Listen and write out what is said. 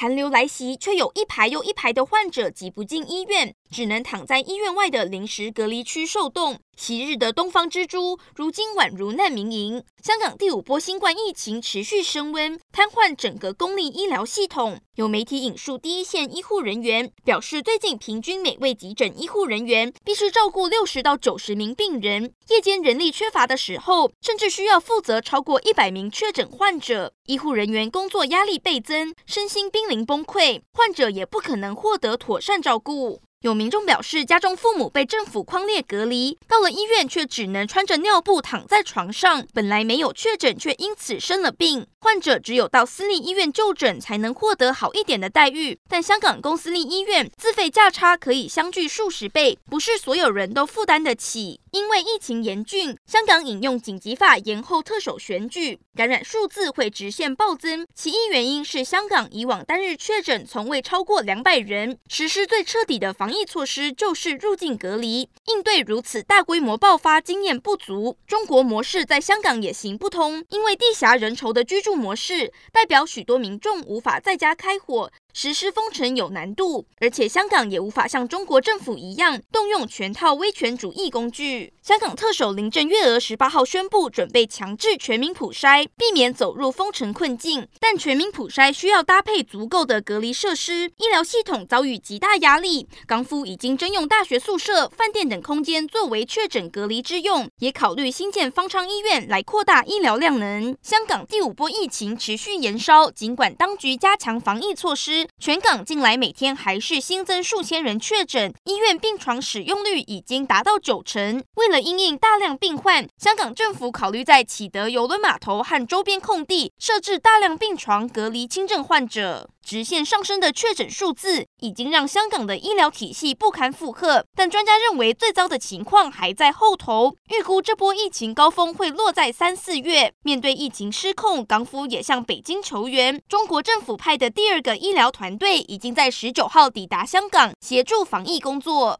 寒流来袭，却有一排又一排的患者挤不进医院，只能躺在医院外的临时隔离区受冻。昔日的东方之珠，如今宛如难民营。香港第五波新冠疫情持续升温，瘫痪整个公立医疗系统。有媒体引述第一线医护人员表示，最近平均每位急诊医护人员必须照顾六十到九十名病人，夜间人力缺乏的时候，甚至需要负责超过一百名确诊患者。医护人员工作压力倍增，身心濒临崩溃，患者也不可能获得妥善照顾。有民众表示，家中父母被政府框列隔离，到了医院却只能穿着尿布躺在床上。本来没有确诊，却因此生了病。患者只有到私立医院就诊，才能获得好一点的待遇。但香港公私立医院自费价差可以相距数十倍，不是所有人都负担得起。因为疫情严峻，香港引用紧急法延后特首选举，感染数字会直线暴增。其一原因是香港以往单日确诊从未超过两百人，实施最彻底的防。防疫措施就是入境隔离，应对如此大规模爆发经验不足。中国模式在香港也行不通，因为地狭人稠的居住模式，代表许多民众无法在家开火。实施封城有难度，而且香港也无法像中国政府一样动用全套威权主义工具。香港特首林郑月娥十八号宣布，准备强制全民普筛，避免走入封城困境。但全民普筛需要搭配足够的隔离设施，医疗系统遭遇极大压力。港府已经征用大学宿舍、饭店等空间作为确诊隔离之用，也考虑新建方舱医院来扩大医疗量能。香港第五波疫情持续延烧，尽管当局加强防疫措施。全港近来每天还是新增数千人确诊，医院病床使用率已经达到九成。为了因应大量病患，香港政府考虑在启德邮轮码头和周边空地设置大量病床，隔离轻症患者。直线上升的确诊数字已经让香港的医疗体系不堪负荷，但专家认为最糟的情况还在后头，预估这波疫情高峰会落在三四月。面对疫情失控，港府也向北京求援。中国政府派的第二个医疗团队已经在十九号抵达香港协助防疫工作。